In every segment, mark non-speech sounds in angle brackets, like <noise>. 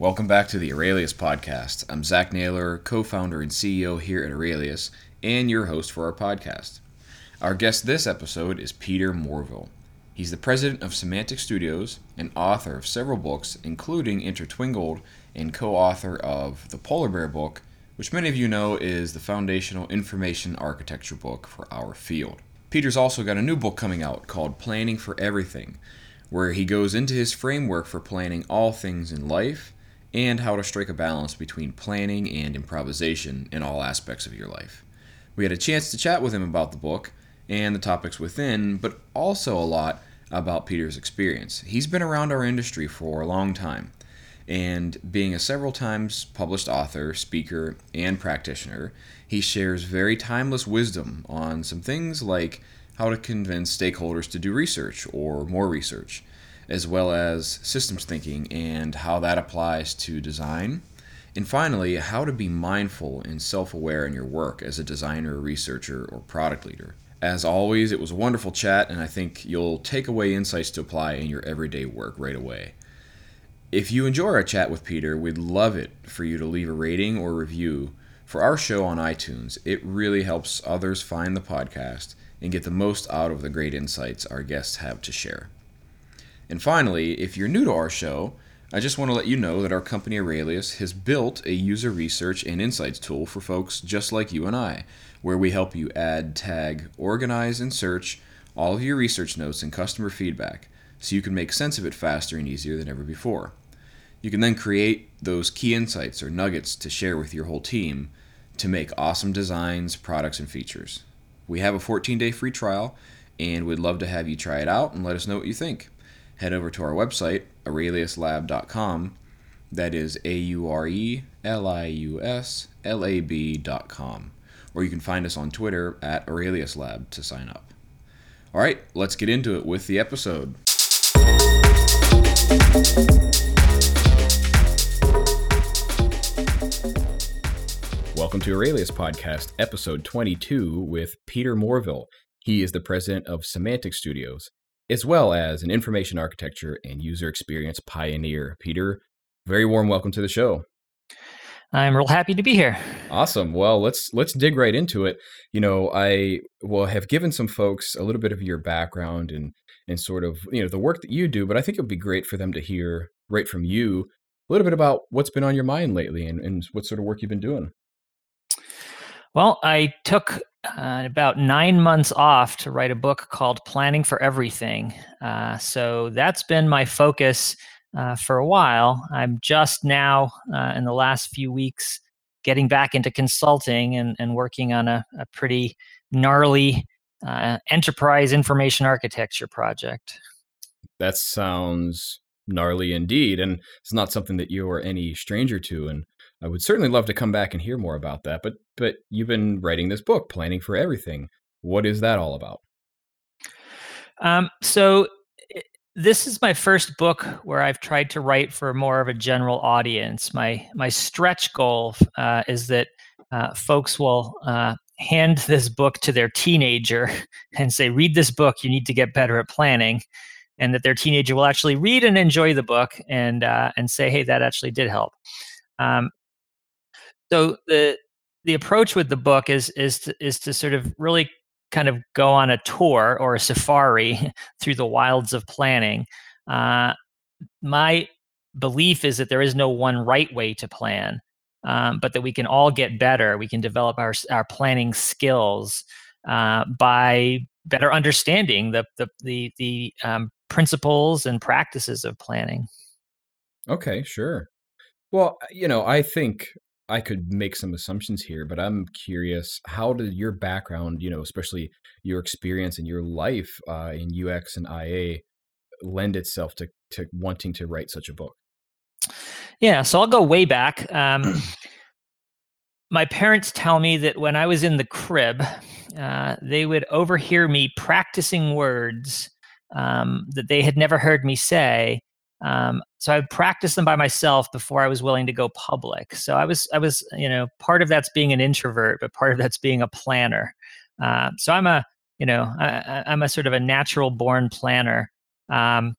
Welcome back to the Aurelius podcast. I'm Zach Naylor, co founder and CEO here at Aurelius, and your host for our podcast. Our guest this episode is Peter Morville. He's the president of Semantic Studios and author of several books, including Intertwingled, and co author of the Polar Bear book, which many of you know is the foundational information architecture book for our field. Peter's also got a new book coming out called Planning for Everything, where he goes into his framework for planning all things in life and how to strike a balance between planning and improvisation in all aspects of your life. We had a chance to chat with him about the book and the topics within, but also a lot about Peter's experience. He's been around our industry for a long time, and being a several times published author, speaker, and practitioner, he shares very timeless wisdom on some things like how to convince stakeholders to do research or more research as well as systems thinking and how that applies to design. And finally, how to be mindful and self aware in your work as a designer, researcher, or product leader. As always, it was a wonderful chat, and I think you'll take away insights to apply in your everyday work right away. If you enjoy our chat with Peter, we'd love it for you to leave a rating or review for our show on iTunes. It really helps others find the podcast and get the most out of the great insights our guests have to share. And finally, if you're new to our show, I just want to let you know that our company Aurelius has built a user research and insights tool for folks just like you and I, where we help you add, tag, organize, and search all of your research notes and customer feedback so you can make sense of it faster and easier than ever before. You can then create those key insights or nuggets to share with your whole team to make awesome designs, products, and features. We have a 14 day free trial, and we'd love to have you try it out and let us know what you think head over to our website, aureliuslab.com. That is A U R E L I U S L A B.com. Or you can find us on Twitter at Aurelius Lab to sign up. All right, let's get into it with the episode. Welcome to Aurelius Podcast, episode 22, with Peter Morville. He is the president of Semantic Studios as well as an information architecture and user experience pioneer. Peter, very warm welcome to the show. I'm real happy to be here. Awesome. Well, let's let's dig right into it. You know, I will have given some folks a little bit of your background and and sort of you know the work that you do, but I think it would be great for them to hear right from you a little bit about what's been on your mind lately and, and what sort of work you've been doing. Well, I took uh, about nine months off to write a book called Planning for Everything. Uh, so that's been my focus uh, for a while. I'm just now, uh, in the last few weeks, getting back into consulting and, and working on a, a pretty gnarly uh, enterprise information architecture project. That sounds gnarly indeed. And it's not something that you are any stranger to. And I would certainly love to come back and hear more about that. But but you've been writing this book, Planning for Everything. What is that all about? Um, so this is my first book where I've tried to write for more of a general audience. My my stretch goal uh, is that uh, folks will uh, hand this book to their teenager <laughs> and say, "Read this book. You need to get better at planning." And that their teenager will actually read and enjoy the book and uh, and say, "Hey, that actually did help." Um, so the the approach with the book is is to, is to sort of really kind of go on a tour or a safari <laughs> through the wilds of planning. Uh, my belief is that there is no one right way to plan, um, but that we can all get better. We can develop our our planning skills uh, by better understanding the the the, the um, principles and practices of planning. Okay, sure. Well, you know, I think I could make some assumptions here, but I'm curious how did your background, you know, especially your experience and your life uh, in UX and IA, lend itself to to wanting to write such a book? Yeah, so I'll go way back. Um, <clears throat> my parents tell me that when I was in the crib, uh, they would overhear me practicing words um, that they had never heard me say um, so I would practice them by myself before I was willing to go public. So I was, I was, you know, part of that's being an introvert, but part of that's being a planner. Uh, so I'm a, you know, I, am a sort of a natural born planner. Um,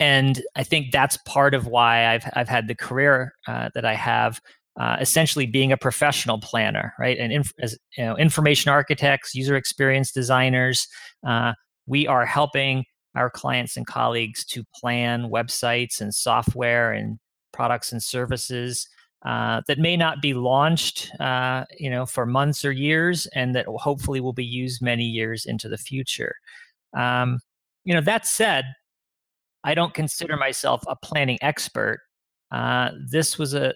and I think that's part of why I've I've had the career uh, that I have. Uh, essentially, being a professional planner, right? And inf- as you know, information architects, user experience designers, uh, we are helping our clients and colleagues to plan websites and software and products and services uh, that may not be launched, uh, you know, for months or years, and that hopefully will be used many years into the future. Um, you know, that said, I don't consider myself a planning expert. Uh, this was a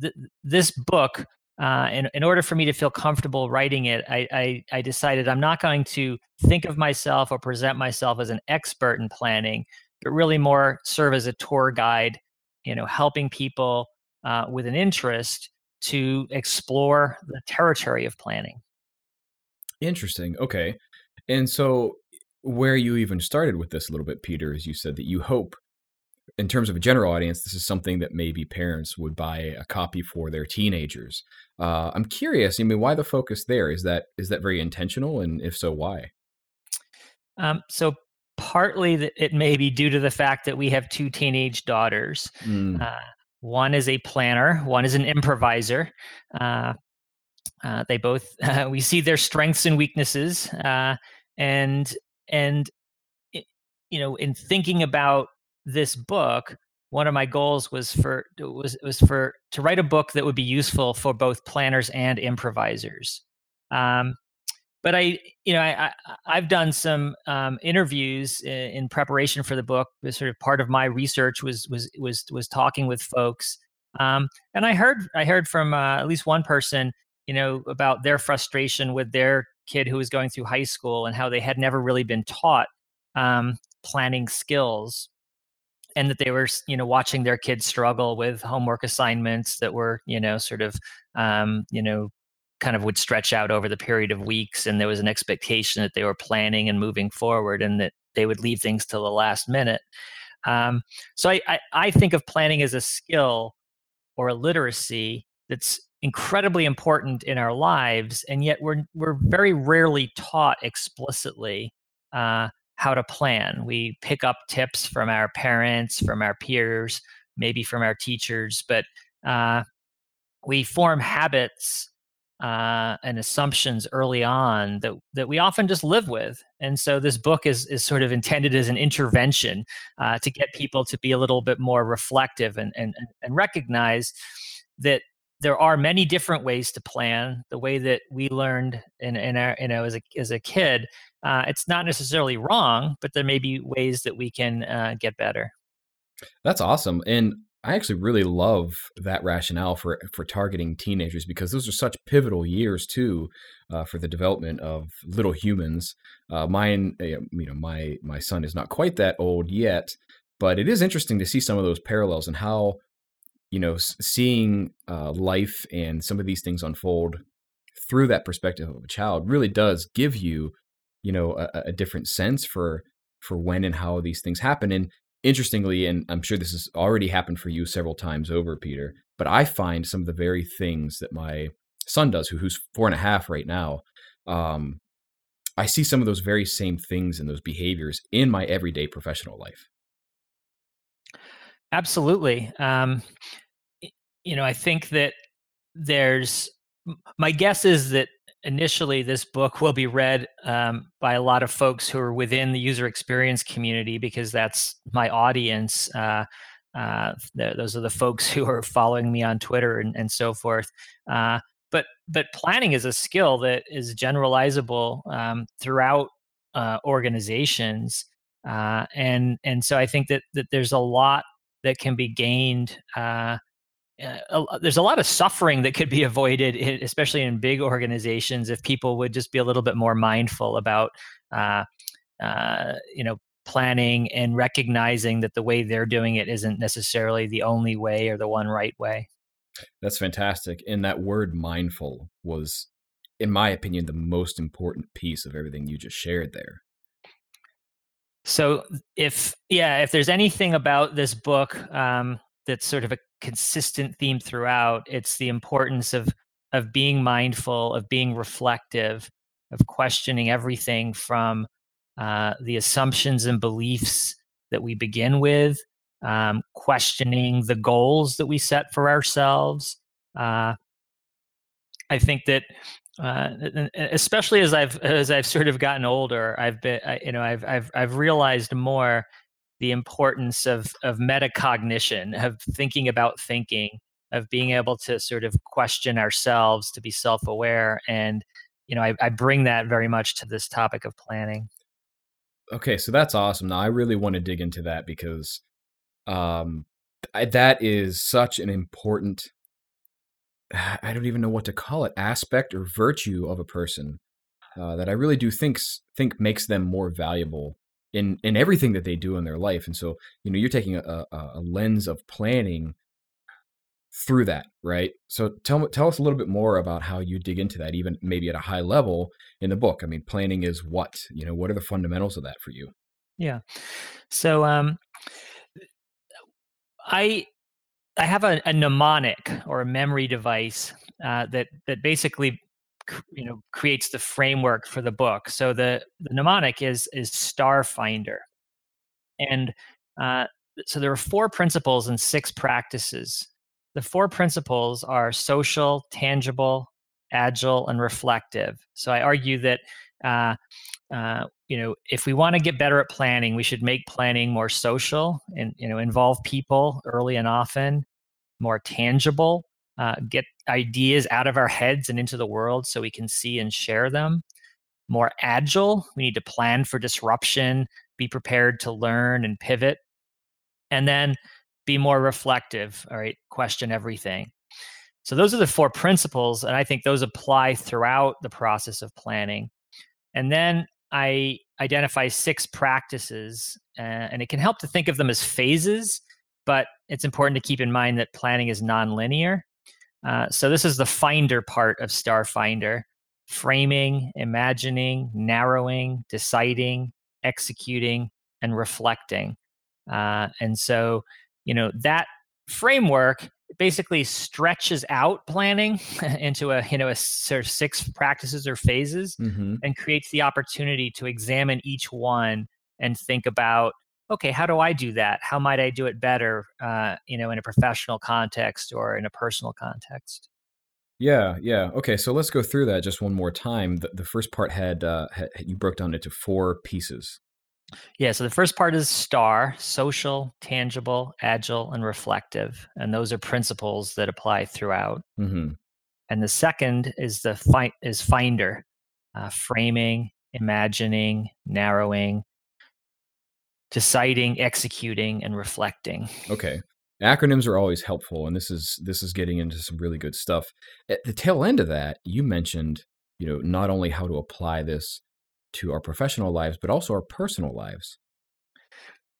th- this book. Uh, in, in order for me to feel comfortable writing it, I, I, I decided I'm not going to think of myself or present myself as an expert in planning, but really more serve as a tour guide, you know, helping people uh, with an interest to explore the territory of planning. Interesting. Okay. And so where you even started with this a little bit, Peter, is you said that you hope, in terms of a general audience, this is something that maybe parents would buy a copy for their teenagers. Uh, I'm curious. I mean, why the focus there? Is that is that very intentional, and if so, why? Um, so partly it may be due to the fact that we have two teenage daughters. Mm. Uh, one is a planner, one is an improviser. Uh, uh, they both <laughs> we see their strengths and weaknesses, uh, and and it, you know in thinking about this book one of my goals was for was was for to write a book that would be useful for both planners and improvisers um, but I, you know, I, I have done some um, interviews in, in, preparation for the book. Sort of part of my research was was was was talking with folks, um, and I heard I heard from uh, at least one person, you know, about their frustration with their kid who was going through high school and how they had never really been taught um, planning skills and that they were you know watching their kids struggle with homework assignments that were you know sort of um, you know kind of would stretch out over the period of weeks and there was an expectation that they were planning and moving forward and that they would leave things till the last minute. Um, so I, I, I think of planning as a skill or a literacy that's incredibly important in our lives, and yet we're we're very rarely taught explicitly uh, how to plan. We pick up tips from our parents, from our peers, maybe from our teachers, but uh, we form habits uh, and assumptions early on that that we often just live with. And so this book is is sort of intended as an intervention uh, to get people to be a little bit more reflective and and and recognize that there are many different ways to plan. The way that we learned in, in our, you know, as a, as a kid, uh, it's not necessarily wrong, but there may be ways that we can uh, get better. That's awesome. And I actually really love that rationale for for targeting teenagers because those are such pivotal years too uh, for the development of little humans. Uh, mine, uh, you know, my my son is not quite that old yet, but it is interesting to see some of those parallels and how you know, seeing uh, life and some of these things unfold through that perspective of a child really does give you, you know, a, a different sense for for when and how these things happen. And interestingly, and I'm sure this has already happened for you several times over, Peter, but I find some of the very things that my son does, who, who's four and a half right now, um, I see some of those very same things and those behaviors in my everyday professional life. Absolutely. Um, you know, I think that there's my guess is that initially this book will be read um, by a lot of folks who are within the user experience community because that's my audience. Uh, uh, those are the folks <laughs> who are following me on Twitter and, and so forth. Uh, but but planning is a skill that is generalizable um, throughout uh, organizations, uh, and and so I think that that there's a lot that can be gained uh, uh, there's a lot of suffering that could be avoided, especially in big organizations, if people would just be a little bit more mindful about, uh, uh, you know, planning and recognizing that the way they're doing it isn't necessarily the only way or the one right way. That's fantastic. And that word mindful was, in my opinion, the most important piece of everything you just shared there. So, if yeah, if there's anything about this book um, that's sort of a consistent theme throughout. It's the importance of of being mindful, of being reflective, of questioning everything from uh, the assumptions and beliefs that we begin with, um, questioning the goals that we set for ourselves. Uh, I think that uh, especially as I've as I've sort of gotten older, I've been you know I've I've I've realized more the importance of of metacognition, of thinking about thinking, of being able to sort of question ourselves, to be self aware, and you know I, I bring that very much to this topic of planning. Okay, so that's awesome. Now I really want to dig into that because um, I, that is such an important <sighs> I don't even know what to call it aspect or virtue of a person uh, that I really do think think makes them more valuable in in everything that they do in their life. And so you know you're taking a, a, a lens of planning through that, right? So tell tell us a little bit more about how you dig into that, even maybe at a high level in the book. I mean, planning is what you know. What are the fundamentals of that for you? Yeah. So um, I I have a, a, mnemonic or a memory device uh, that that basically you know creates the framework for the book. So the, the mnemonic is is Starfinder, and uh, so there are four principles and six practices. The four principles are social, tangible, agile, and reflective. So I argue that uh, uh, you know, if we want to get better at planning, we should make planning more social and you know involve people early and often, more tangible, uh, get ideas out of our heads and into the world so we can see and share them. More agile, we need to plan for disruption, be prepared to learn and pivot, and then be more reflective. All right, question everything. So those are the four principles, and I think those apply throughout the process of planning. And then I identify six practices, uh, and it can help to think of them as phases, but it's important to keep in mind that planning is nonlinear. Uh, so this is the finder part of Starfinder framing, imagining, narrowing, deciding, executing, and reflecting. Uh, and so, you know, that framework basically stretches out planning <laughs> into a you know a sort of six practices or phases mm-hmm. and creates the opportunity to examine each one and think about okay how do i do that how might i do it better uh, you know in a professional context or in a personal context yeah yeah okay so let's go through that just one more time the, the first part had, uh, had you broke down into four pieces yeah, so the first part is STAR social, tangible, agile, and reflective. And those are principles that apply throughout. Mm-hmm. And the second is the fi- is finder, uh, framing, imagining, narrowing, deciding, executing, and reflecting. Okay. Acronyms are always helpful, and this is this is getting into some really good stuff. At the tail end of that, you mentioned, you know, not only how to apply this to our professional lives, but also our personal lives.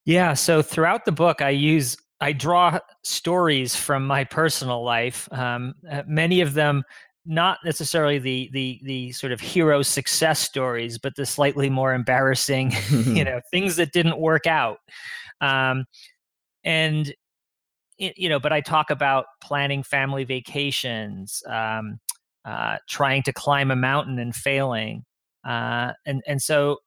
Yeah. So throughout the book, I use I draw stories from my personal life. Um, uh, many of them not necessarily the the the sort of hero success stories, but the slightly more embarrassing, <laughs> you <laughs> know, things that didn't work out. Um, and you know, but I talk about planning family vacations, um, uh, trying to climb a mountain and failing, uh, and and so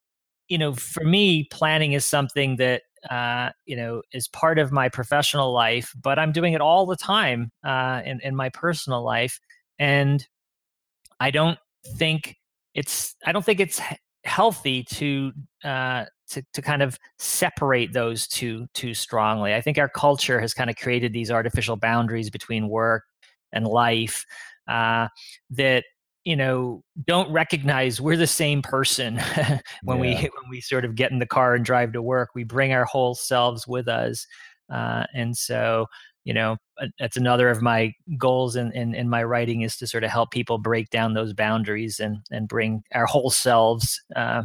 you know for me planning is something that uh, you know is part of my professional life but i'm doing it all the time uh, in, in my personal life and i don't think it's i don't think it's healthy to uh, to to kind of separate those two too strongly. I think our culture has kind of created these artificial boundaries between work and life uh, that you know don't recognize we're the same person <laughs> when yeah. we <laughs> when we sort of get in the car and drive to work we bring our whole selves with us uh, and so you know that's another of my goals in, in, in my writing is to sort of help people break down those boundaries and and bring our whole selves uh,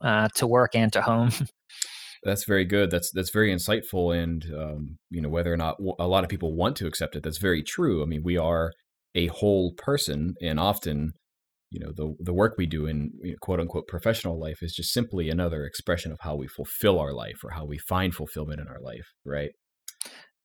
uh, to work and to home. <laughs> That's very good. That's that's very insightful and um, you know whether or not a lot of people want to accept it that's very true. I mean we are a whole person and often you know the the work we do in quote unquote professional life is just simply another expression of how we fulfill our life or how we find fulfillment in our life right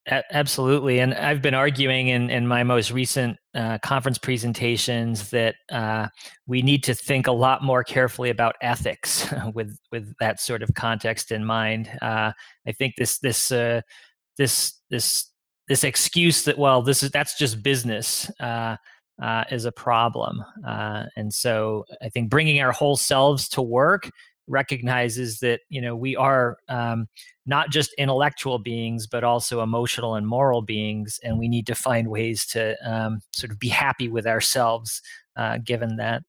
absolutely. And I've been arguing in, in my most recent uh, conference presentations that uh, we need to think a lot more carefully about ethics <laughs> with with that sort of context in mind. Uh, I think this this uh, this this this excuse that well this is that's just business uh, uh, is a problem. and so I think bringing our whole selves to work recognizes that you know we are um, not just intellectual beings but also emotional and moral beings and we need to find ways to um, sort of be happy with ourselves uh, given that.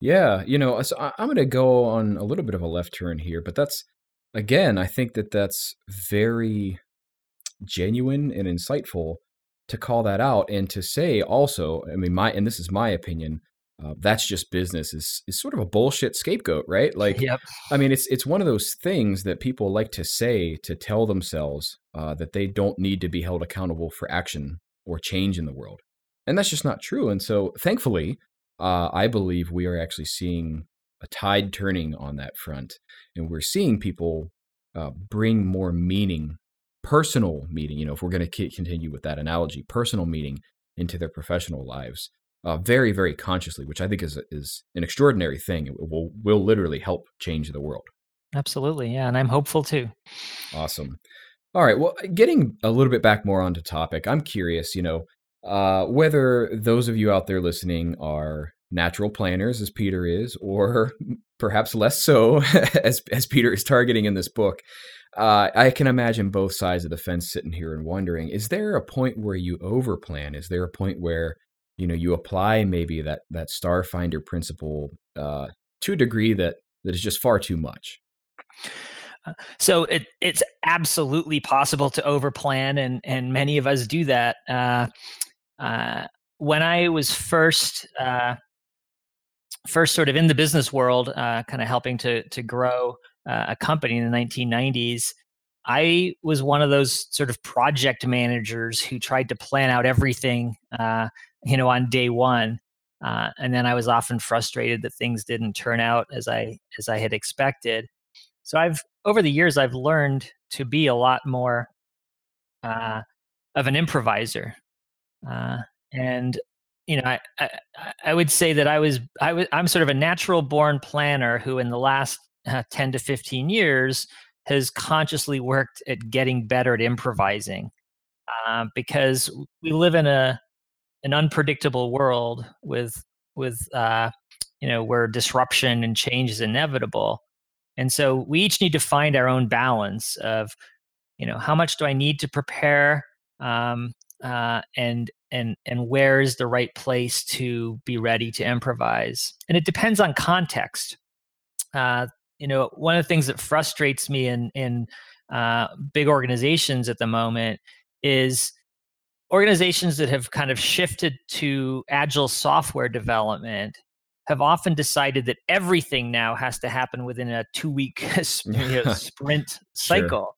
Yeah you know so i'm going to go on a little bit of a left turn here but that's again i think that that's very genuine and insightful to call that out and to say also i mean my and this is my opinion uh, that's just business is is sort of a bullshit scapegoat, right? <laughs> Like, yep. I mean, it's it's one of those things that people like to say to tell themselves uh, that they don't need to be held accountable for action or change in the world, and that's just not true. And so, thankfully, uh, I believe we are actually seeing a tide turning on that front, and we're seeing people uh, bring more meaning, personal meaning. You know, if we're going to continue with that analogy, personal meaning into their professional lives uh, very, very consciously, which I think is is an extraordinary thing. It will will literally help change the world. Absolutely, yeah, and I'm hopeful too. Awesome. All right. Well, getting a little bit back more onto topic, I'm curious. You know, uh, whether those of you out there listening are natural planners, as Peter is, or <laughs> perhaps less so, <laughs> as as Peter is targeting in this book. Uh, I can imagine both sides of the fence sitting here and wondering: Is there a point where you overplan? Is there a point where you know you apply maybe that that starfinder principle uh, to a degree that that is just far too much. Uh, so it, it's absolutely possible to overplan and and many of us do that. Uh, uh, when i was first uh, first sort of in the business world uh, kind of helping to to grow a company in the 1990s I was one of those sort of project managers who tried to plan out everything uh, you know, on day one. Uh, and then I was often frustrated that things didn't turn out as I as I had expected. So I've over the years I've learned to be a lot more uh, of an improviser, uh, and you know I, I, I would say that I was I was I'm sort of a natural born planner who in the last uh, ten to fifteen years has consciously worked at getting better at improvising uh, because we live in a an unpredictable world with with uh, you know where disruption and change is inevitable. And so we each need to find our own balance of you know how much do i need to prepare um, uh, and and and where is the right place to be ready to improvise? And it depends on context. Uh, you know one of the things that frustrates me in in uh, big organizations at the moment is organizations that have kind of shifted to agile software development have often decided that everything now has to happen within a two week <laughs> you know, <laughs> sprint cycle. Sure.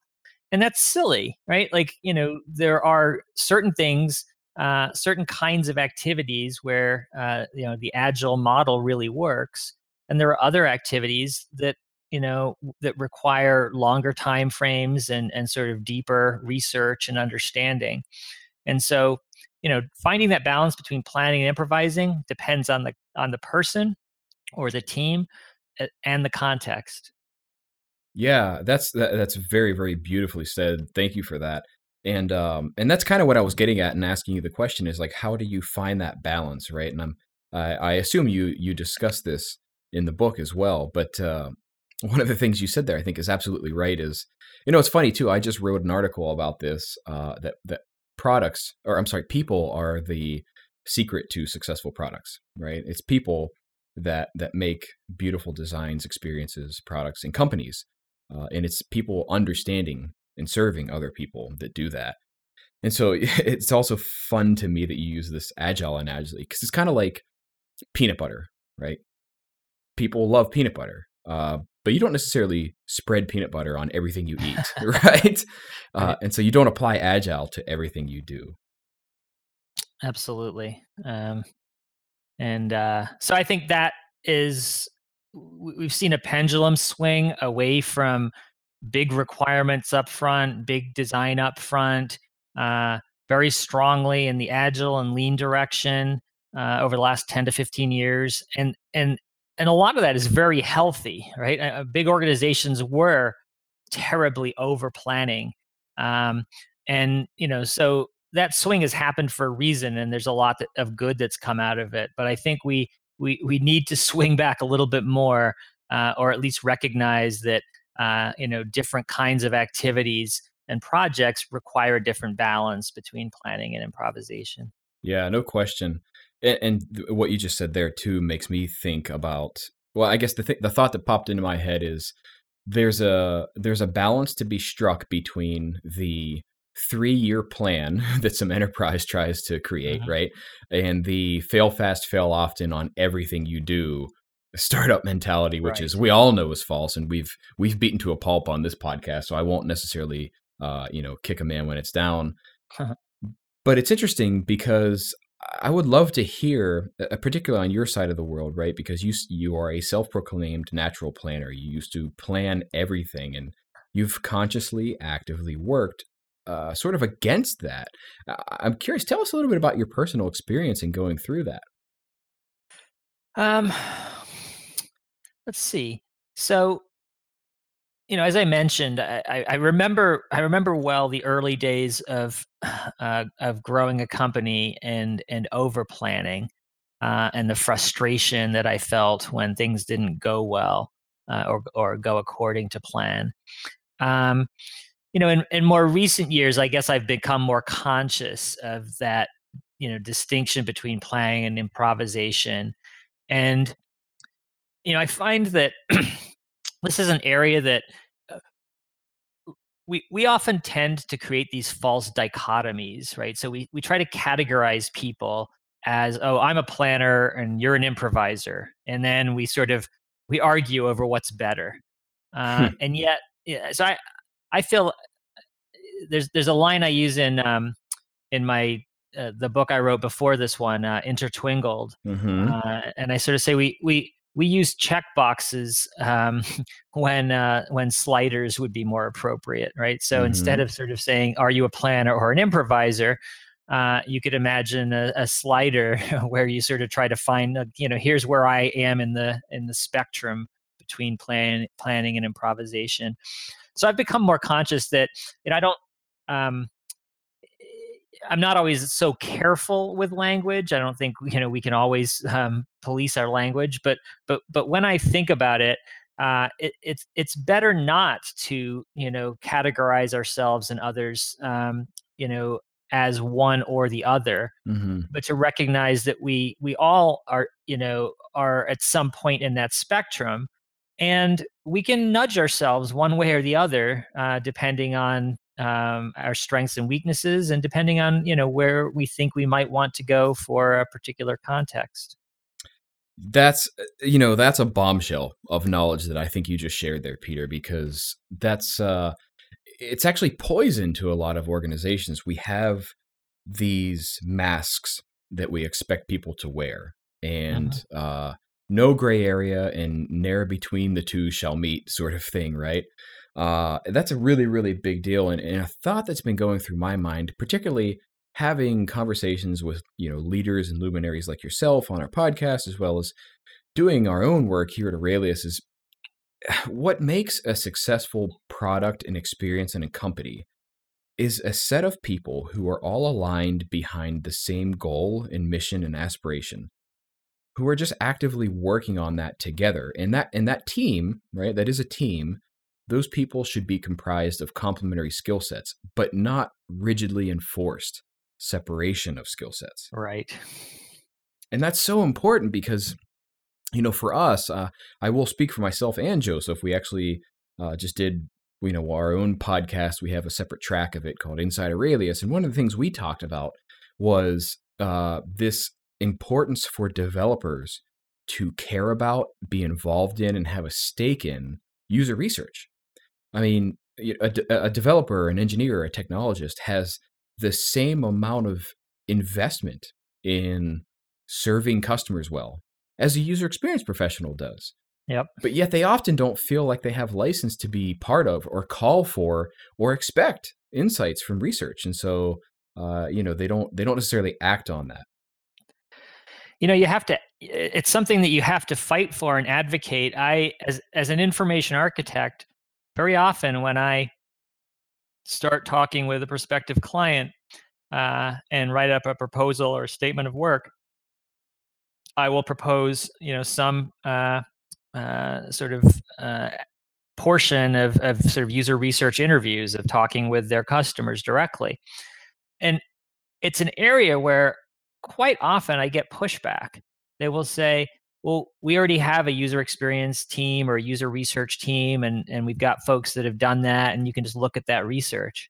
And that's silly, right? Like, you know, there are certain things, uh, certain kinds of activities where, uh, you know, the agile model really works. And there are other activities that, you know, that require longer time frames and, and sort of deeper research and understanding. And so, you know, finding that balance between planning and improvising depends on the on the person or the team and the context. Yeah, that's that, that's very very beautifully said. Thank you for that. And um and that's kind of what I was getting at and asking you the question is like how do you find that balance, right? And I'm I, I assume you you discuss this in the book as well, but uh, <laughs> one of the things you said there I think is absolutely right is you know it's funny too. I just wrote an article about this uh, that that products or I'm sorry, people are the secret to successful products, right? It's people that that make beautiful designs, experiences, products, and companies, uh, and it's people understanding and serving other people that do that. And so <laughs> it's also fun to me that you use this agile analogy because it's kind of like peanut butter, right? People love peanut butter, uh, but you don't necessarily spread peanut butter on everything you eat, <laughs> <laughs> right? Uh, and so you don't apply agile to everything you do. Absolutely. Um, and uh, so I think that is, we've seen a pendulum swing away from big requirements up front, big design up front, uh, very strongly in the agile and lean direction uh, over the last 10 to 15 years. And, and, and a lot of that is very healthy, right? Uh, big organizations were terribly over planning. Um, and, you know, so that swing has happened for a reason and there's a lot that, of good that's come out of it. But I think we, we, we need to <laughs> swing back a little bit more uh, or at least recognize that, uh, you know, different kinds of activities and projects require a different balance between planning and improvisation. Yeah, no question and, and what you just said there too makes me think about well i guess the th- the thought that popped into my head is there's a there's a balance to be struck between the three year plan <laughs> that some enterprise <laughs> tries to create mm-hmm. right and the fail fast fail often on everything you do startup mentality which right. is we all know is false and we've we've beaten to a pulp on this podcast so i won't necessarily uh you know kick a man when it's down <laughs> but it's interesting because I would love to hear, uh, particularly on your side of the world, right? Because you you are a self-proclaimed natural planner. You used to plan everything, and you've consciously, actively worked uh, sort of against that. I'm curious. Tell us a little bit about your personal experience in going through that. Um, <sighs> let's see. So you know, as I mentioned, I, I, remember I remember well the early days of <sighs> uh, of growing a company and and over planning, uh, and the frustration that I felt when things didn't go well uh, or or go according to plan. Um, you know, in, in more recent years, I guess I've become more conscious of that, you know, distinction between planning and improvisation, and you know, I find that. <clears throat> this is an area that uh, we we often tend to create these false dichotomies, right? So we we try to categorize people as oh i'm a planner and you're an improviser and then we sort of we argue over what's better uh, hmm. and yet yeah, so i i feel uh, there's there's a line i use in um in my uh, the book i wrote before this one uh, intertwingled mm-hmm. uh, and i sort of say we we we use check boxes um, <laughs> when uh, when sliders would be more appropriate, right? So mm-hmm. instead of sort of saying, "Are you a planner or an improviser?" Uh, you could imagine a, a, slider <laughs> where you sort of try to find, a, you know, here's where I am in the in the spectrum between plan, planning and improvisation. So I've become more conscious that you know I don't. Um, I'm not always so careful with language. I don't think you know we can always um, police our language, but but but when I think about it, uh, it, it's it's better not to you know categorize ourselves and others um, you know as one or the other, mm-hmm. but to recognize that we we all are you know are at some point in that spectrum, and we can nudge ourselves one way or the other uh, depending on um, our strengths and weaknesses and depending on you know where we think we might want to go for a particular context. That's uh, you know that's a bombshell of knowledge that i think you just shared there peter because that's uh it's actually poison to a lot of organizations. We have these masks that we expect people to wear and uh-huh. uh no gray area and ne'er between the two shall meet sort of thing right uh, that's a really, really big deal. And, and a thought that's been going through my mind, particularly having conversations with you know leaders and luminaries like yourself on our podcast, as well as doing our own work here at Aurelius, is <sighs> what makes a successful product and experience and a company is a set of people who are all aligned behind the same goal and mission and aspiration who are just actively working on that together and that and that team right that is a team those people should be comprised of complementary skill sets, but not rigidly enforced separation of skill sets. Right. And that's so important because, you know, for us, uh, I will speak for myself and Joseph. We actually uh, just did, you know, our own podcast. We have a separate track of it called Inside Aurelius. And one of the things we talked about was uh, this importance for developers to care about, be involved in, and have a stake in user research. I mean, a, a developer, an engineer, a technologist has the same amount of investment in serving customers well as a user experience professional does. Yep. But yet they often don't feel like they have license to be part of or call for or expect insights from research. And so uh, you know, they don't they don't necessarily act on that. You know, you have to it's something that you have to fight for and advocate. I as as an information architect, very often when I start talking with a prospective client uh, and write up a proposal or a statement of work, I will propose, you know, some uh, uh, sort of uh, portion of, of sort of user research interviews of talking with their customers directly. And it's an area where quite often I get pushback. They will say, well, we already have a user experience team or a user research team, and, and we've got folks that have done that, and you can just look at that research.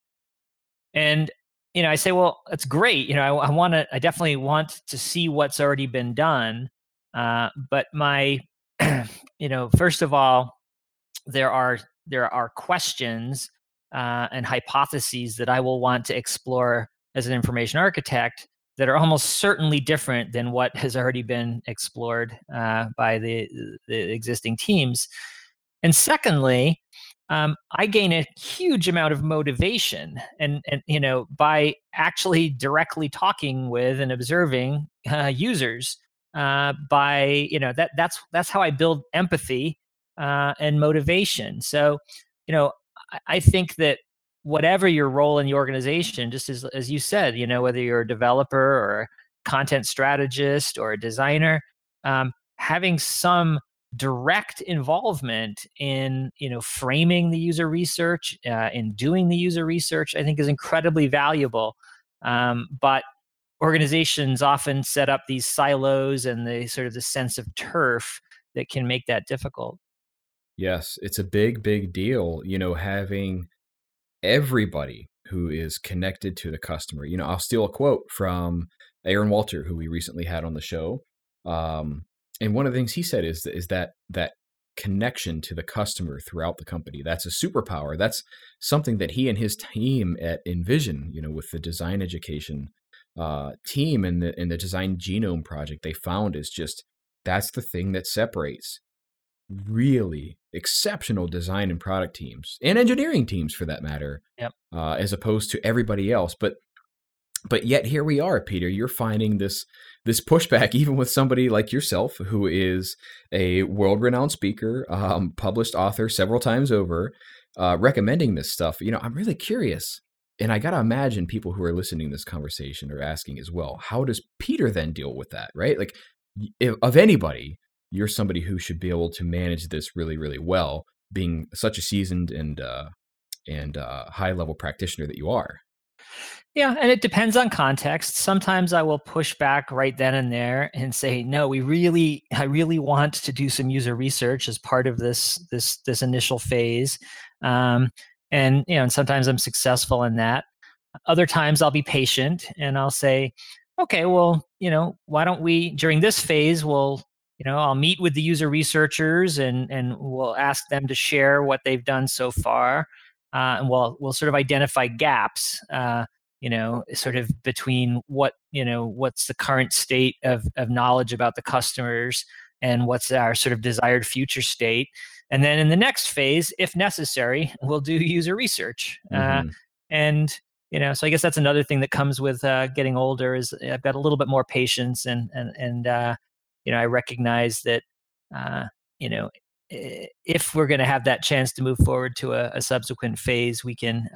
And you know, I say, well, that's great. You know, I, I want to, I definitely want to see what's already been done. Uh, but my, <clears throat> you know, first of all, there are there are questions uh, and hypotheses that I will want to explore as an information architect that are almost certainly different than what has already been explored uh, by the, the existing teams. And secondly, um, I gain a huge amount of motivation, and and you know by actually directly talking with and observing uh, users. Uh, by you know that that's that's how I build empathy uh, and motivation. So you know I, I think that whatever your role in the organization, just as as you said, you know whether you're a developer or a content strategist or a designer, um, having some direct involvement in you know framing the user research uh, in doing the user research i think is incredibly valuable. Um, but organizations often set up these silos and the sort of the sense of turf that can make that difficult. Yes it's a big big deal you know having everybody who is connected to the customer you know i'll steal a quote from aaron walter who we recently had on the show um, and one of the things he said is is that that connection to the customer throughout the company that's a superpower. That's something that he and his team at InVision, you know with the design education uh, team and the and the design genome project they found is just that's the thing that separates really exceptional design and product teams and engineering teams for that matter yep. uh, as opposed to everybody else but but yet here we are peter you're finding this this pushback <laughs> even with somebody like yourself who is a world-renowned speaker um, published author several times over uh, recommending this stuff you know i'm really curious and i gotta imagine people who are listening to this conversation are asking as well how does peter then deal with that right like if, of anybody you're somebody who should be able to manage this really really well being such a seasoned and uh, and uh, high level practitioner that you are yeah, and it depends on context. Sometimes I will push back right then and there and say, "No, we really I really want to do some user research as part of this this this initial phase." Um, and you know, and sometimes I'm successful in that. Other times I'll be patient and I'll say, "Okay, well, you know, why don't we during this phase we'll you know i'll meet with the user researchers and and we'll ask them to share what they've done so far uh, and we'll we'll sort of identify gaps uh, you know sort of between what you know what's the current state of, of knowledge about the customers and what's our sort of desired future state and then in the next phase if necessary we'll do user research uh, mm-hmm. uh, and you know so i guess that's another thing that comes with uh, getting older is i've got a little bit more patience and and and uh, you know i recognize that uh, you know if we're going to have that chance to move forward to a, a subsequent phase, we can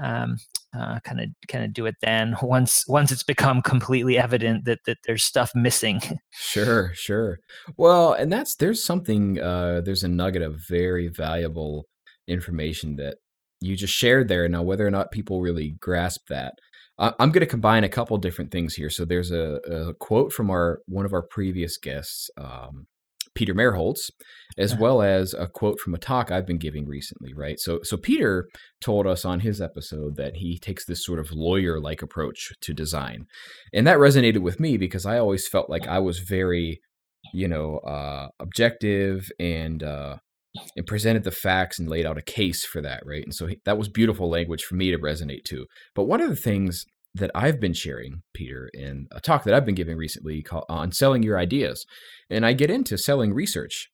kind of kind of do it then. <laughs> Once once it's become completely evident that that there's stuff missing. <laughs> sure, sure. Well, and that's there's something uh, there's a nugget of very valuable information that you just shared there. Now, whether or not people really grasp that, I'm going to combine a couple different things here. So there's a, a, quote from our one of our previous guests, um, Peter Merholz, as uh-huh. well as a quote from a talk I've been giving recently, right? So so Peter told us on his episode that he takes this sort of lawyer-like approach to design. And that resonated with me because I always felt like I was very, you know, uh, objective and uh, and presented the facts and laid out a case for that, right? And so he, that was beautiful language for me to resonate to. But one of the things that I've been sharing, Peter, in a talk that I've been giving recently called, uh, on selling your ideas. And I get into selling research.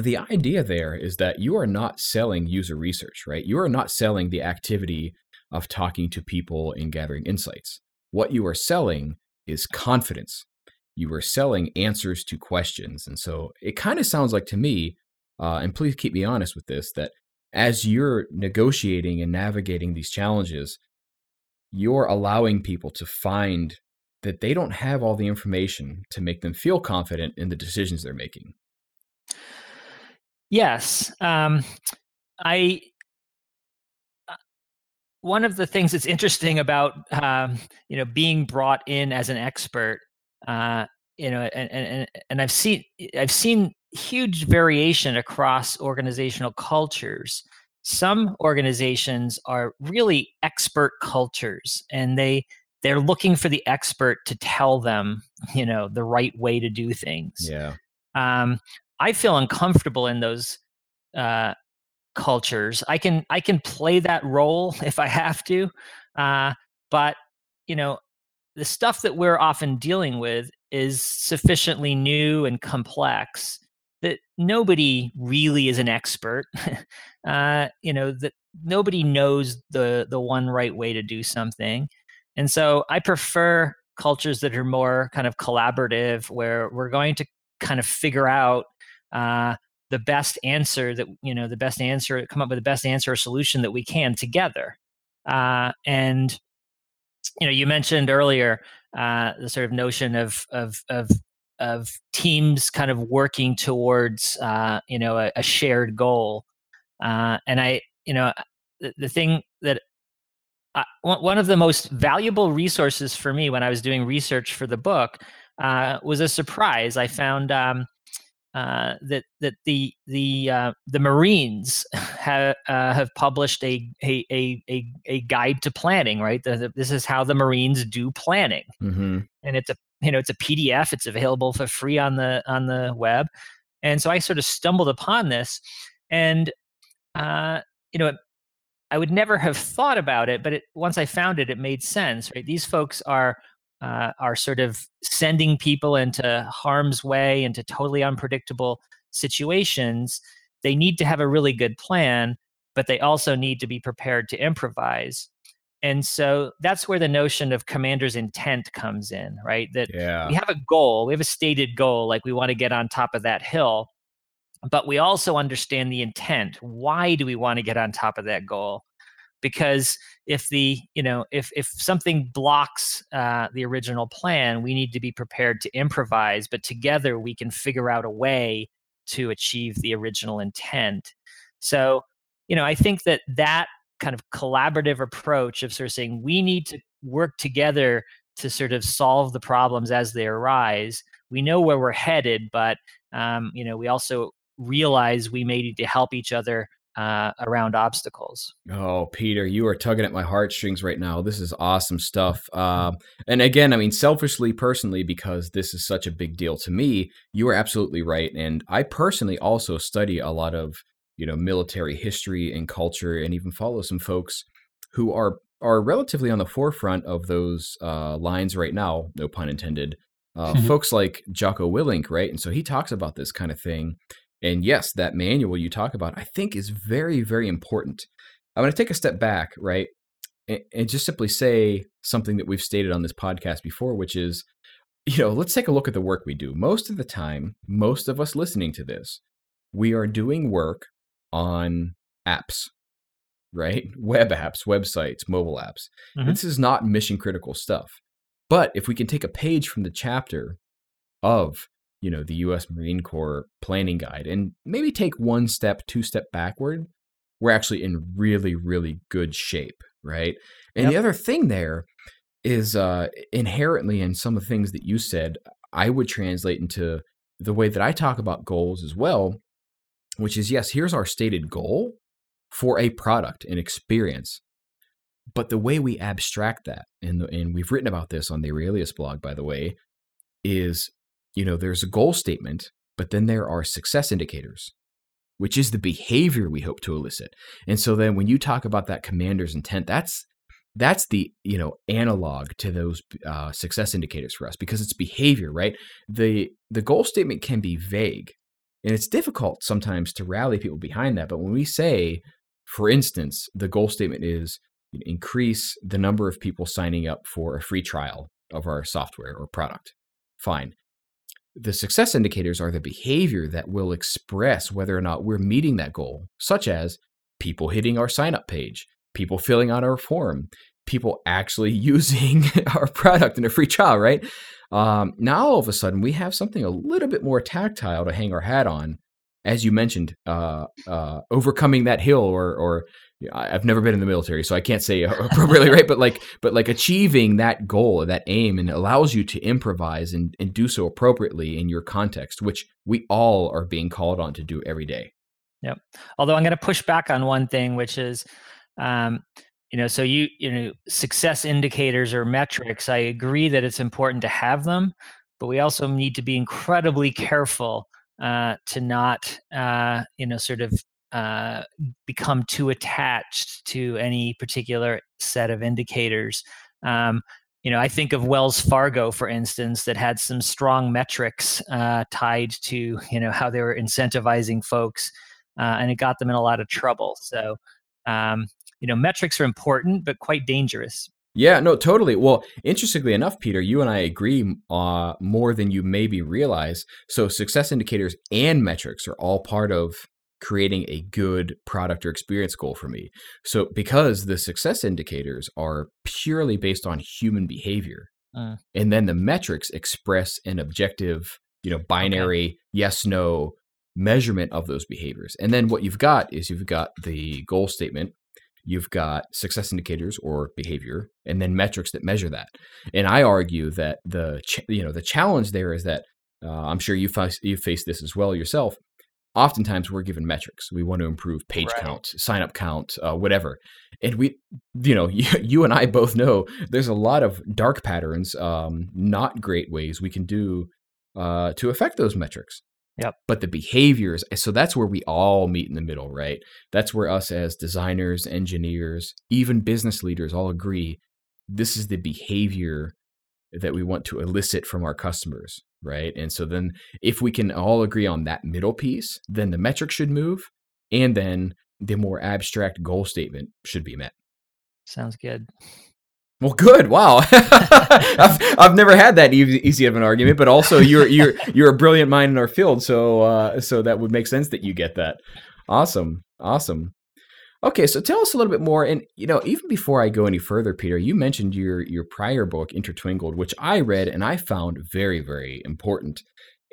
the idea there is that you are not selling user research, right? You are not selling the activity of talking to people and gathering insights. What you are selling is confidence. You are selling answers to questions. And so it kind of sounds like to me, uh, and please keep me honest with this, that as you're negotiating and navigating these challenges, you're allowing people to find that they don't have all the information to make them feel confident in the decisions they're making. Yes. Um, I uh, one of the things that's interesting about um, you know being brought in as an expert uh, you know and, and and I've seen I've seen huge variation across organizational cultures. Some organizations are really expert cultures and they they're looking for the expert to tell them you know the right way to do things. Yeah. Um, i feel uncomfortable in those uh, cultures. I can i can play that role <laughs> if i have to uh, but you know the stuff that we're often dealing with is sufficiently new and complex that nobody really is an expert. <laughs> uh, you know that nobody knows the the one right way to do something, and so I prefer cultures that are more kind of collaborative, where we're going to kind of figure out uh, the best answer that you know the best answer, come up with the best answer or solution that we can together. Uh, and you know, you mentioned earlier uh, the sort of notion of of of of teams kind of working towards uh, you know a, a shared goal uh, and i you know the, the thing that I, one of the most valuable resources for me when i was doing research for the book uh, was a surprise i found um, uh, that that the the uh, the Marines <laughs> have uh, have published a, a a a guide to planning. Right, the, the, this is how the Marines do planning, mm-hmm. and it's a you know it's a pdf it's available for free on the on the web. And so i sort of stumbled upon this and uh, you know i would never have thought about it but it, once i found it it made sense right? These folks are uh, are sort of sending people into harm's way into totally unpredictable situations. They need to have a really good plan but they also need to be prepared to improvise and so that's where the notion of commander's intent comes in, right? That yeah. we have a goal, we have a stated goal, like we want to get on top of that hill, but we also understand the intent. Why do we want to get on top of that goal? Because if the you know if if something blocks uh, the original plan, we need to be prepared to improvise. But together we can figure out a way to achieve the original intent. So you know I think that that kind of collaborative approach of sort of saying we need to work together to sort of solve the problems as they arise. We know where we're headed, but um, you know we also realize we may need to help each other uh, around obstacles. Oh, Peter, you are tugging at my heartstrings right now. This is awesome stuff. Uh, and again, I mean, selfishly, personally, because this is such a big deal to me, you are absolutely right. And I personally also study a lot of you know military history and culture, and even follow some folks who are are relatively on the forefront of those uh, lines right now. No pun intended. Uh, folks like Jocko Willink, right? And so he talks about this kind of thing. And yes, that manual you talk about, I think, is very, very important. I'm going to take a step back, right? And, and just simply say something that we've stated on this podcast before, which is, you know, let's take a look at the work we do. Most of the time, most of us listening to this, we are doing work on apps, right? Web apps, websites, mobile apps. Mm-hmm. This is not mission critical stuff. But if we can take a page from the chapter of, you know, the US Marine Corps planning guide and maybe take one step, two step backward, we're actually in really, really good shape, right? And yep. the other thing there is uh, inherently in some of the things that you said, I would translate into the way that I talk about goals as well which is yes, here's our stated goal for a product, an experience. But the way we abstract that, and, and we've written about this on the Aurelius blog, by the way, is you know, there's a goal statement, but then there are success indicators, which is the behavior we hope to elicit. And so then when you talk about that commander's intent, that's that's the you know analog to those uh, success indicators for us because it's behavior right the the goal statement can be vague And it's difficult sometimes to rally people behind that. But when we say, for instance, the goal statement is increase the number of people signing up for a free trial of our software or product, fine. The success indicators are the behavior that will express whether or not we're meeting that goal, such as people hitting our sign up page, people filling out our form, people actually <laughs> using our product in a free trial, right? Um, now all of a sudden we have something a little bit more tactile to hang our hat on. As you mentioned, uh, uh, overcoming that hill, or, or I've never been in the military, so I can't say <laughs> appropriately, right? But like, but like achieving that goal, that aim, and allows you to improvise and, and do so appropriately in your context, which we all are being called on to do every day. Yep. Although I'm going to push back on one thing, which is, um, you know, so you you know, success indicators or metrics. I agree that it's important to have them, but we also need to be incredibly careful uh, to not, uh, you know, sort of uh, become too attached to any particular set of indicators. Um, you know, I think of Wells Fargo, for instance, that had some strong metrics uh, tied to you know how they were incentivizing folks uh, and it got them in a lot of trouble. So, um, you know, metrics are important, but quite dangerous. Yeah, no, totally. Well, interestingly enough, Peter, you and I agree uh, more than you maybe realize. So, success indicators and metrics are all part of creating a good product or experience goal for me. So, because the success indicators are purely based on human behavior, uh. and then the metrics express an objective, you know, binary okay. yes, no measurement of those behaviors. And then what you've got is you've got the goal statement, you've got success indicators or behavior, and then metrics that measure that. And I argue that the ch- you know the challenge there is that uh, I'm sure you face you face this as well yourself. Oftentimes we're given metrics. We want to improve page right. count, sign up count, uh, whatever. And we, you know, <laughs> you, you, and I both know there's a lot of dark patterns, um, not great ways we can do uh, to affect those metrics. Yep. But the behaviors, eh, so that's where we all meet in the middle, right? That's where us as designers, engineers, even business leaders all agree this is the behavior that we want to elicit from our customers, right? And so then if we can all agree on that middle piece, then the metric should move and then the more abstract goal statement should be met. Sounds good. Well, good. Wow, <laughs> I've, I've never had that easy, easy of an argument, but also you're you're you're a brilliant mind in our field, so uh, so that would make sense that you get that. Awesome, awesome. Okay, so tell us a little bit more, and you know, even before I go any further, Peter, you mentioned your your prior book, Intertwingled, which I read and I found very very important.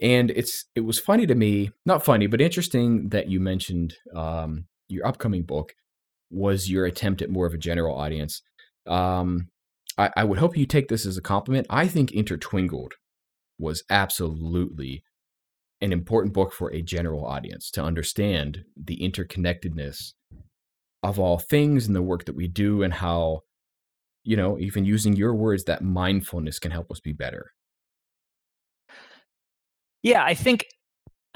And it's it was funny to me, not funny, but interesting that you mentioned um, your upcoming book was your attempt at more of a general audience. Um, I, I would hope you take this as a compliment. I think Intertwingled was absolutely an important book for a general audience to understand the interconnectedness of all things and the work that we do and how you know even using your words that mindfulness can help us be better yeah i think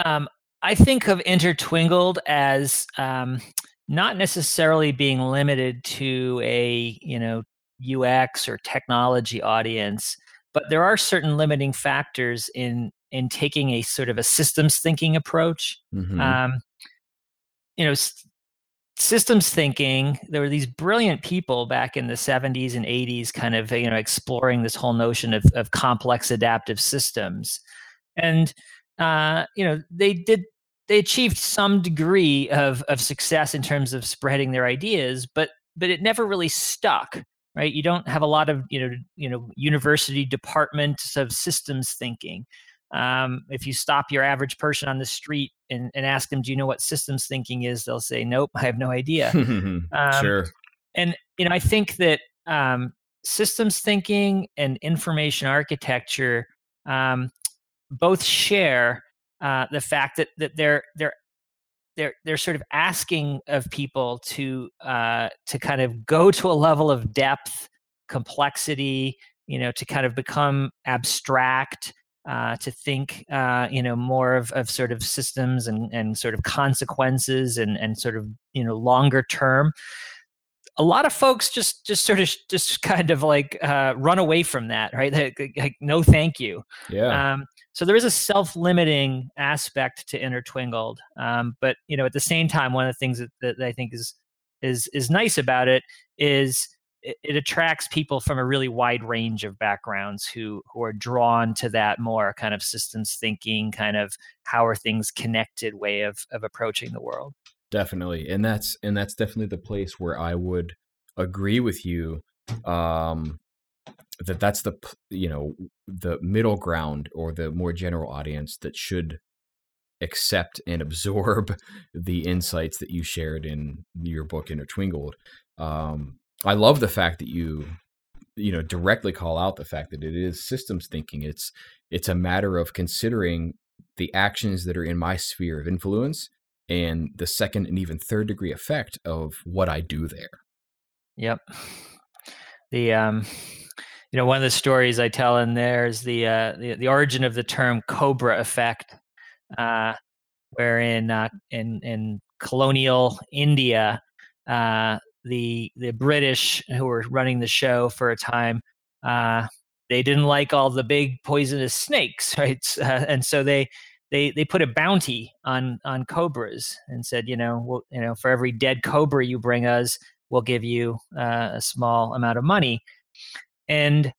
um, i think of intertwingled as um, not necessarily being limited to a you know UX or technology audience, but there are certain limiting factors in in taking a sort of a systems thinking approach. Mm-hmm. Um, you know, s- systems thinking. There were these brilliant people back in the 70s and 80s, kind of you know exploring this whole notion of of complex adaptive systems, and uh, you know they did they achieved some degree of of success in terms of spreading their ideas, but but it never really stuck right? You don't have a lot of you know you know university departments of systems thinking. Um, if you stop your average person on the street and, and ask them do you know what systems thinking is? they'll say nope i have no idea. <laughs> Um, sure. and you know i think that um, systems thinking and information architecture um, both share uh, the fact that that they're they're they're they're sort of asking of people to uh, to kind of go to a level of depth, complexity, you know, to kind of become abstract, uh, to think, uh, you know, more of, of sort of systems and, and sort of consequences and, and sort of, you know, longer term. A lot of folks just just sort of <laughs> just kind of like uh, run away from that, right? Like, like no, thank you. Yeah. Um, so there is a self-limiting aspect to intertwingled, um, but you know, at the same time, one of the things that, that I think is is is nice about it is it, it attracts people from a really wide range of backgrounds who who are drawn to that more kind of systems thinking, kind of how are things connected way of of approaching the world. Definitely, and that's and that's definitely the place where I would agree with you. Um, that that's the you know the middle ground or the more general audience that should accept and <laughs> absorb the insights that you shared in your book intertwingled um, I love the fact that you you know directly call out the fact that it is systems thinking. It's it's a matter of considering the actions that are in my sphere of influence and the second and even third degree effect of what I do there. Yep. <sighs> The um you know one of the stories I tell in there is the uh the, the origin of the term cobra effect uh wherein uh in in colonial India uh the the British who were running the show for a time, uh, they didn't like all the big poisonous snakes, <laughs> right? Uh, and so they they they put a bounty on on cobras and said, you know, we'll, you know, for every dead cobra you bring us, we'll give you uh, a small amount of money. And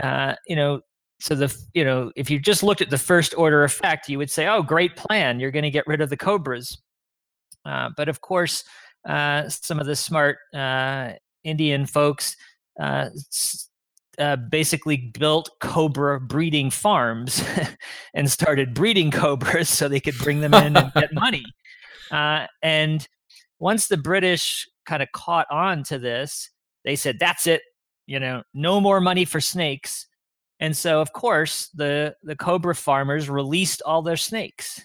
uh, you know, so the you know, if you just looked at the first order effect, you would say, oh, great plan, you're going to get rid of the cobras. Uh, but of course, uh, some of the smart uh, Indian folks uh, uh, basically built cobra breeding farms <laughs> and started breeding cobras so they could bring them in and get <laughs> money. Uh, and once the British kind of caught on to this, they said, "That's it, you know, no more money for snakes." And so, of course, the the cobra farmers released all their snakes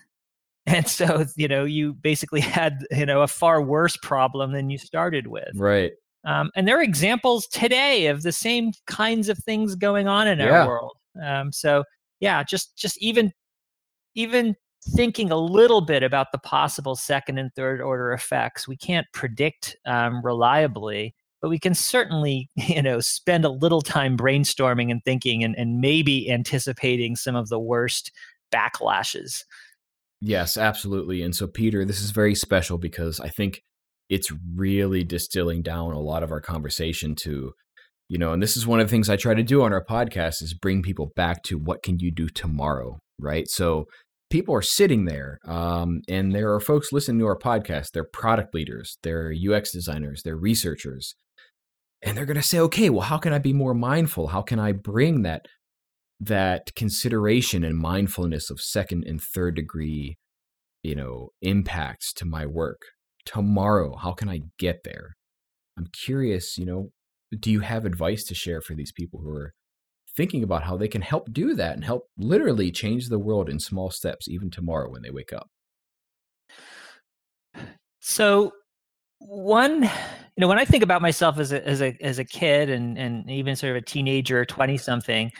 <laughs> and so you know you basically had you know a far worse problem than you started with right um, and there are examples today of the same kinds of things going on in yeah. our world um, so yeah just just even even thinking a little bit about the possible second and third order effects we can't predict um, reliably but we can certainly <laughs> you know spend a little time brainstorming and thinking and, and maybe anticipating some of the worst backlashes Yes, absolutely. And so, Peter, this is very special because I think it's really distilling down a lot of our conversation to, you know, and this is one of the things I try to do on our podcast is bring people back to what can you do tomorrow, right? So, people are sitting there, um, and there are folks listening to our podcast. They're product leaders, they're UX designers, they're researchers, and they're going to say, okay, well, how can I be more mindful? How can I bring that that consideration and mindfulness of second and third degree you know impacts to my work tomorrow how can i get there? I'm curious you know do you have advice to share for these people who are thinking about how they can help do that and help literally change the world in small steps even tomorrow when they wake up? So one you know when i think about myself as a as a as a kid and and even sort of a teenager 20 something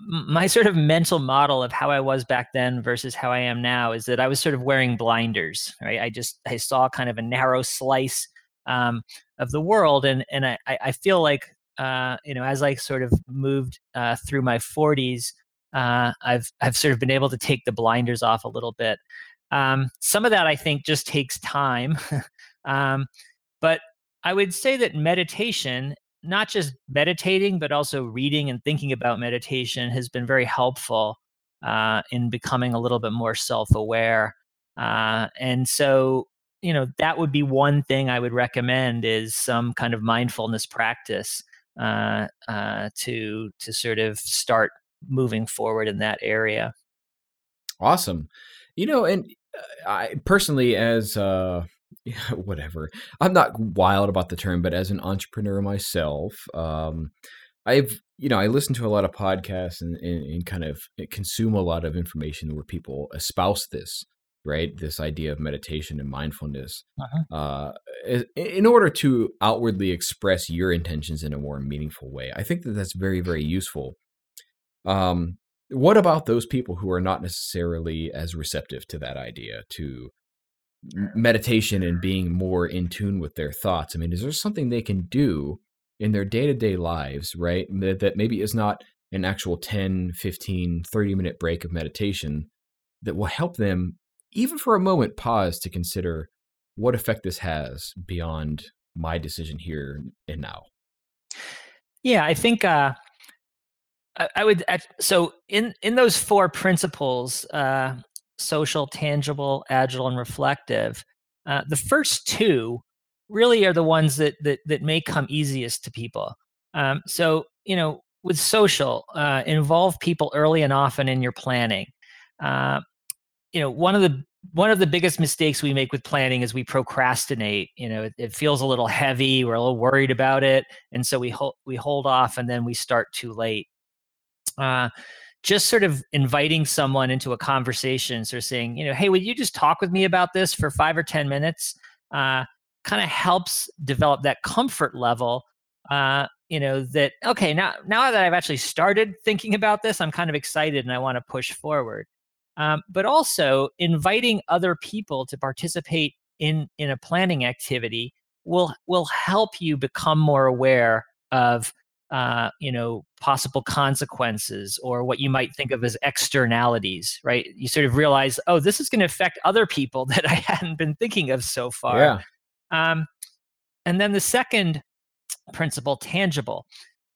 my sort of mental model of how I was back then versus how I am now is that I was sort of wearing blinders, right? I just I saw kind of a narrow slice um, of the world, and and I I feel like uh, you know as I sort of moved uh, through my 40s, uh, I've I've sort of been able to take the blinders off a little bit. Um, some of that I think just takes time, <laughs> um, but I would say that meditation not just meditating, but also reading and thinking about meditation has been very helpful uh, in becoming a little bit more self aware. Uh, and so, you know, that would be one thing I would recommend is some kind of mindfulness practice uh, uh to to sort of start moving forward in that area. Awesome. You know, and uh, I personally, as uh, yeah, <laughs> whatever. I'm not wild about the term, but as an entrepreneur myself, um, I've you know I listen to a lot of podcasts and, and, and kind of consume a lot of information where people espouse this right this idea of meditation and mindfulness uh-huh. uh, in order to outwardly express your intentions in a more meaningful way i think that that's very very useful um, what about those people who are not necessarily as receptive to that idea to meditation and being more in tune with their thoughts. I mean, is there something they can do in their day to day lives, right? That, that maybe is not an actual 10, 15, 30 minute break of meditation that will help them, even for a moment, pause to consider what effect this has beyond my decision here and now. Yeah, I think uh, I, I, would. So in in those four principles, uh, social, tangible, agile, and reflective, uh, the first two really are the ones that that that may come easiest to people. Um, so you know, with social, uh, involve people early and often in your planning. Uh, you know, one of the one of the biggest mistakes we make with planning is we procrastinate. You know, it, it feels a little heavy. We're a little worried about it, and so we hold we hold off, and then we start too late. Uh, just sort of inviting someone into a conversation, sort of saying, you know, hey, would you just talk with me about this for five or ten minutes? Uh, kind of helps develop that comfort level uh, you know that okay now now that i've actually started thinking about this i'm kind of excited and i want to push forward um, but also inviting other people to participate in in a planning activity will will help you become more aware of uh, you know possible consequences or what you might think of as externalities right? You sort of realize oh this is going to affect other people <laughs> that i hadn't been thinking of so far. Yeah. um, and then the second principle tangible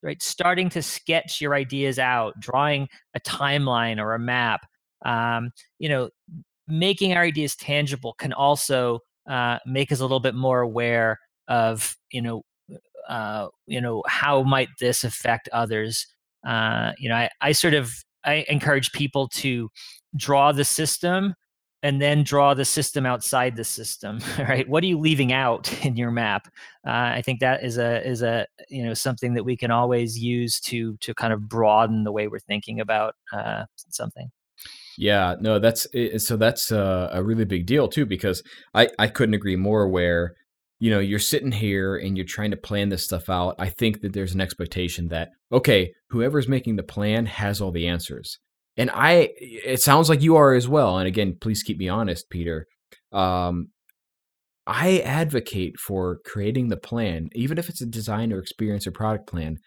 right? Starting to sketch your ideas out drawing a timeline or a map um, you know making our ideas tangible can also uh, make us a little bit more aware of you know uh, you know how might this affect others? Uh, you know I, I sort of i encourage people to draw the system and then draw the system outside the system <laughs> right? What are you leaving out <laughs> in your map? Uh, i think that is a is a you know something that we can always use to to kind of broaden the way we're thinking about uh, something. Yeah, no, that's so that's a, a really big deal too because I I couldn't agree more. Where you know you're sitting here and you're trying to plan this stuff out. I think that there's an expectation that okay, whoever's making the plan has all the answers, and I it sounds like you are as well. And again, please keep me honest, Peter. Um, I advocate for creating the plan, even if it's a design or experience or product plan,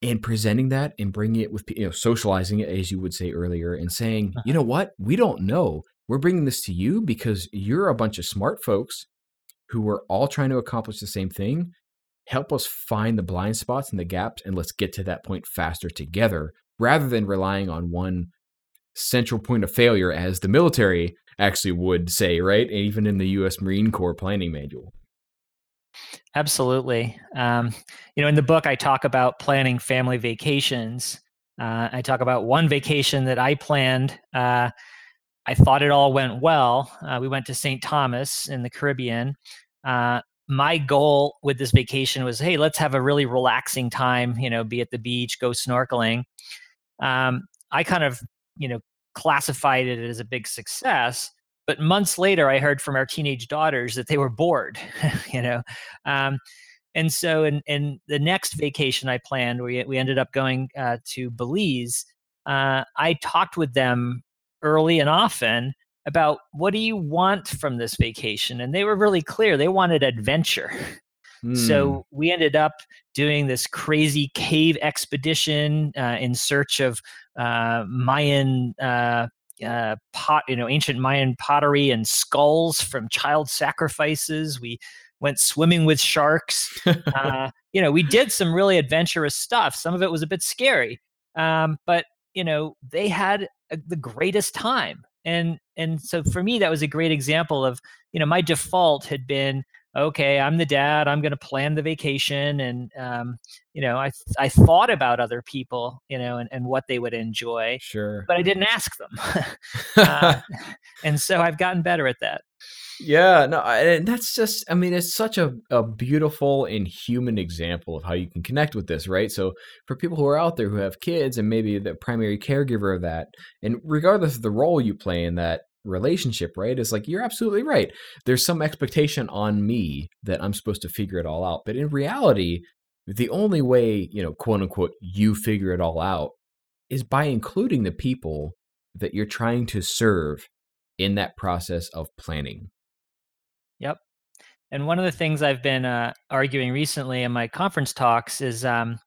and presenting that and bringing it with you know socializing it as you would say earlier and saying you uh-huh. know what we don't know we're bringing this to you because you're a bunch of smart folks who are all trying to accomplish the same thing help us find the blind spots and the gaps and let's get to that point faster together rather than relying on one central point of failure as the military actually would say right even in the US Marine Corps planning manual Absolutely. Um, you know, in the book, I talk about planning family vacations. Uh, I talk about one vacation that I planned. Uh, I thought it all went well. Uh, we went to St. Thomas in the Caribbean. Uh, my goal with this vacation was, hey, let's have a really relaxing time. You know, be at the beach, go snorkeling. Um, I kind of, you know, classified it as a big success but months later i heard from our teenage daughters that they were bored <laughs> you know um, and so in, in the next vacation i planned we, we ended up going uh, to belize uh, i talked with them early and often about what do you want from this vacation and they were really clear they wanted adventure <laughs> mm. so we ended up doing this crazy cave expedition uh, in search of uh, mayan uh, uh, pot, you know, ancient Mayan pottery and skulls from child sacrifices. We went swimming with sharks. <laughs> uh, you know, we did some really adventurous stuff. Some of it was a bit scary, um, but you know, they had the greatest time. And and so for me, that was a great example of you know my default had been okay, I'm the dad. I'm going to plan the vacation, and um, you know, I I thought about other people, you know, and, and what they would enjoy. Sure. But I didn't ask them, <laughs> uh, <laughs> and so I've gotten better at that. Yeah, no, and that's just, I mean, it's such a, a beautiful and human example of how you can connect with this, right? So, for people who are out there who have kids and maybe the primary caregiver of that, and regardless of the role you play in that, relationship, right? Is like, you're absolutely right. There's some expectation on me that I'm supposed to figure it all out. But in reality, the only way, you know, quote unquote, you figure it all out is by including the people that you're trying to serve in that process of planning. Yep. And one of the things I've been uh, arguing recently in my conference talks is um,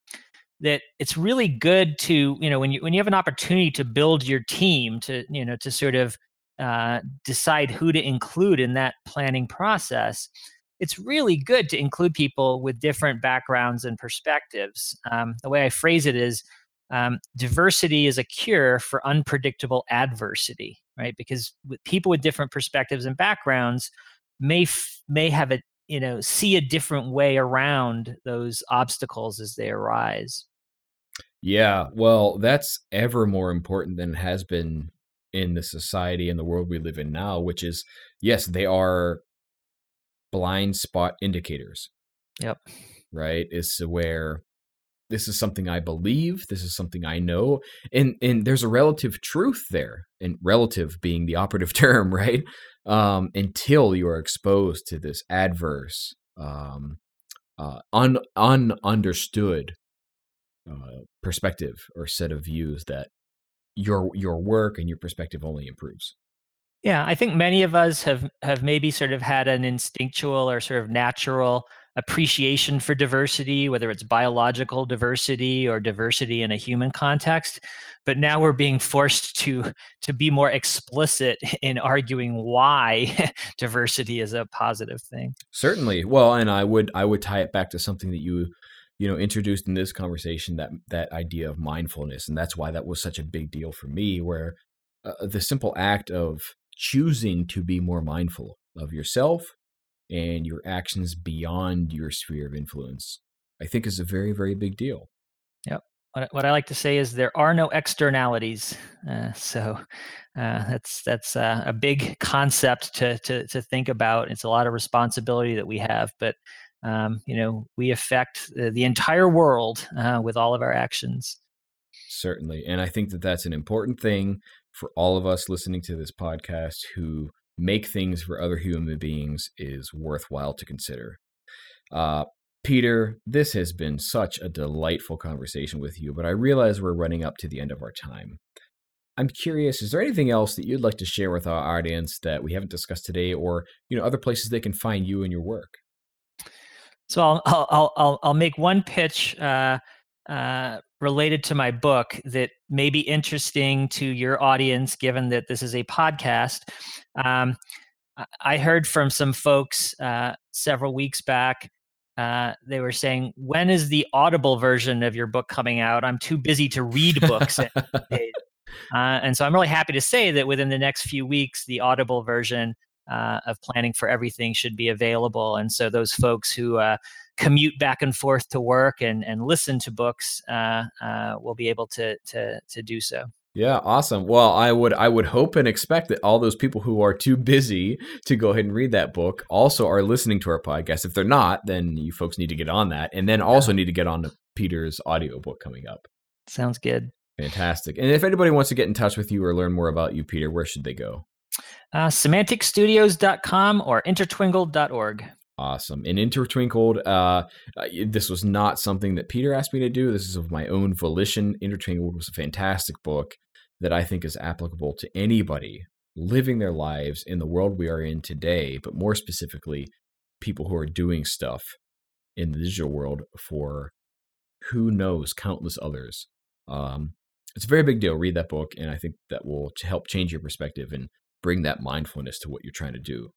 that it's really good to you know when you when you have an opportunity to build your team to you know to sort of uh, decide who to include in that planning process it's really good to include people with different backgrounds and perspectives um, the way i phrase it is um, diversity is a cure for unpredictable adversity right because with people with different perspectives and backgrounds may f- may have a you know see a different way around those obstacles as they arise. Yeah well that's ever more important than it has been in the society and the world we live in now which is yes they are blind spot indicators. Yep. Right? Is where this is something I believe, this is something I know, and and there's a relative truth there, and relative being the operative <laughs> term, right? Um, until you are exposed to this adverse, um, uh, un ununderstood uh, perspective or set of views that your your work and your perspective only improves. Yeah, I think many of us have have maybe sort of had an instinctual or sort of natural appreciation for diversity, whether it's biological diversity or diversity in a human context. But now we're being forced to to be more explicit <laughs> in arguing why <laughs> diversity is a positive thing. Certainly. Well, and I would I would tie it back to something that you you know introduced in this conversation that that idea of mindfulness and that's why that was such a big deal for me where uh, the simple act of choosing to be more mindful of yourself and your actions beyond your sphere of influence, I think is a very, very big deal. Yep. What, what I like to say is there are no externalities. Uh, so uh, that's that's uh, a big concept to, to to think about. It's a lot of responsibility that we have, but um, you know we affect the, the entire world uh, with all of our actions. Certainly, and I think that that's an important thing for all of us listening to this podcast who make things for other human beings is worthwhile to consider. Uh, Peter, this has been such a delightful conversation with you, but I realize we're running up to the end of our time. I'm curious, is there anything else that you'd like to share with our audience that we haven't discussed today or, you know, other places they can find you and your work? So I'll I'll I'll, I'll make one pitch uh, uh, related to my book that may be interesting to your audience, given that this is a podcast. Um, I heard from some folks uh, several weeks back. Uh, they were saying, "When is the Audible version of your book coming out? I'm too busy to read books." <laughs> uh, and so I'm really happy to say that within the next few weeks, the Audible version uh, of Planning for Everything should be available. And so those folks who uh, commute back and forth to work and, and listen to books uh, uh, will be able to, to, to do so. Yeah, awesome. Well, I would I would hope and expect that all those people who are too busy to go ahead and read that book also are listening to our podcast. If they're not, then you folks need to get on that and then also need to get on to Peter's audiobook coming up. Sounds good. Fantastic. And if anybody wants to get in touch with you or learn more about you, Peter, where should they go? Uh, semanticstudios.com or intertwingled.org. Awesome. And Intertwingled, uh, uh, this was not something that Peter asked me to do. This is of my own volition. Intertwingled was a fantastic book that I think is applicable to anybody living their lives in the world we are in today, but more specifically, people who are doing stuff in the digital world for who knows countless others. Um, it's a very big deal. Read that book, and I think that will help change your perspective and bring that mindfulness to what you're trying to do.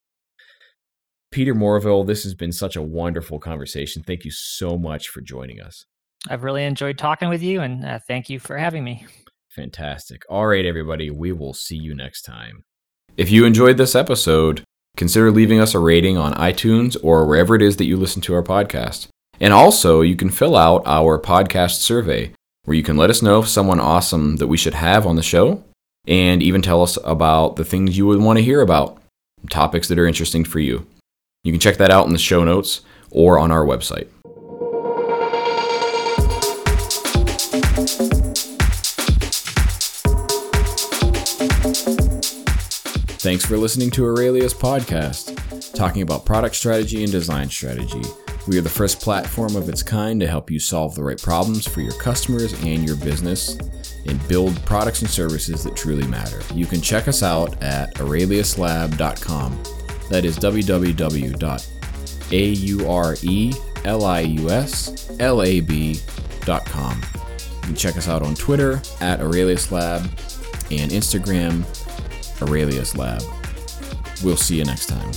Peter Morville, this has been such a wonderful conversation. Thank you so much for joining us. I've really enjoyed talking with you, and uh, thank you for having me. Fantastic. All right, everybody, we will see you next time. If you enjoyed this episode, consider leaving us a rating on iTunes or wherever it is that you listen to our podcast. And also, you can fill out our podcast survey where you can let us know if someone awesome that we should have on the show and even tell us about the things you would want to hear about, topics that are interesting for you. You can check that out in the show notes or on our website. Thanks for listening to Aurelius Podcast, talking about product strategy and design strategy. We are the first platform of its kind to help you solve the right problems for your customers and your business and build products and services that truly matter. You can check us out at aureliuslab.com That is www.aureliuslab.com. You can check us out on Twitter at Aurelius Lab and Instagram Aurelius Lab. We'll see you next time.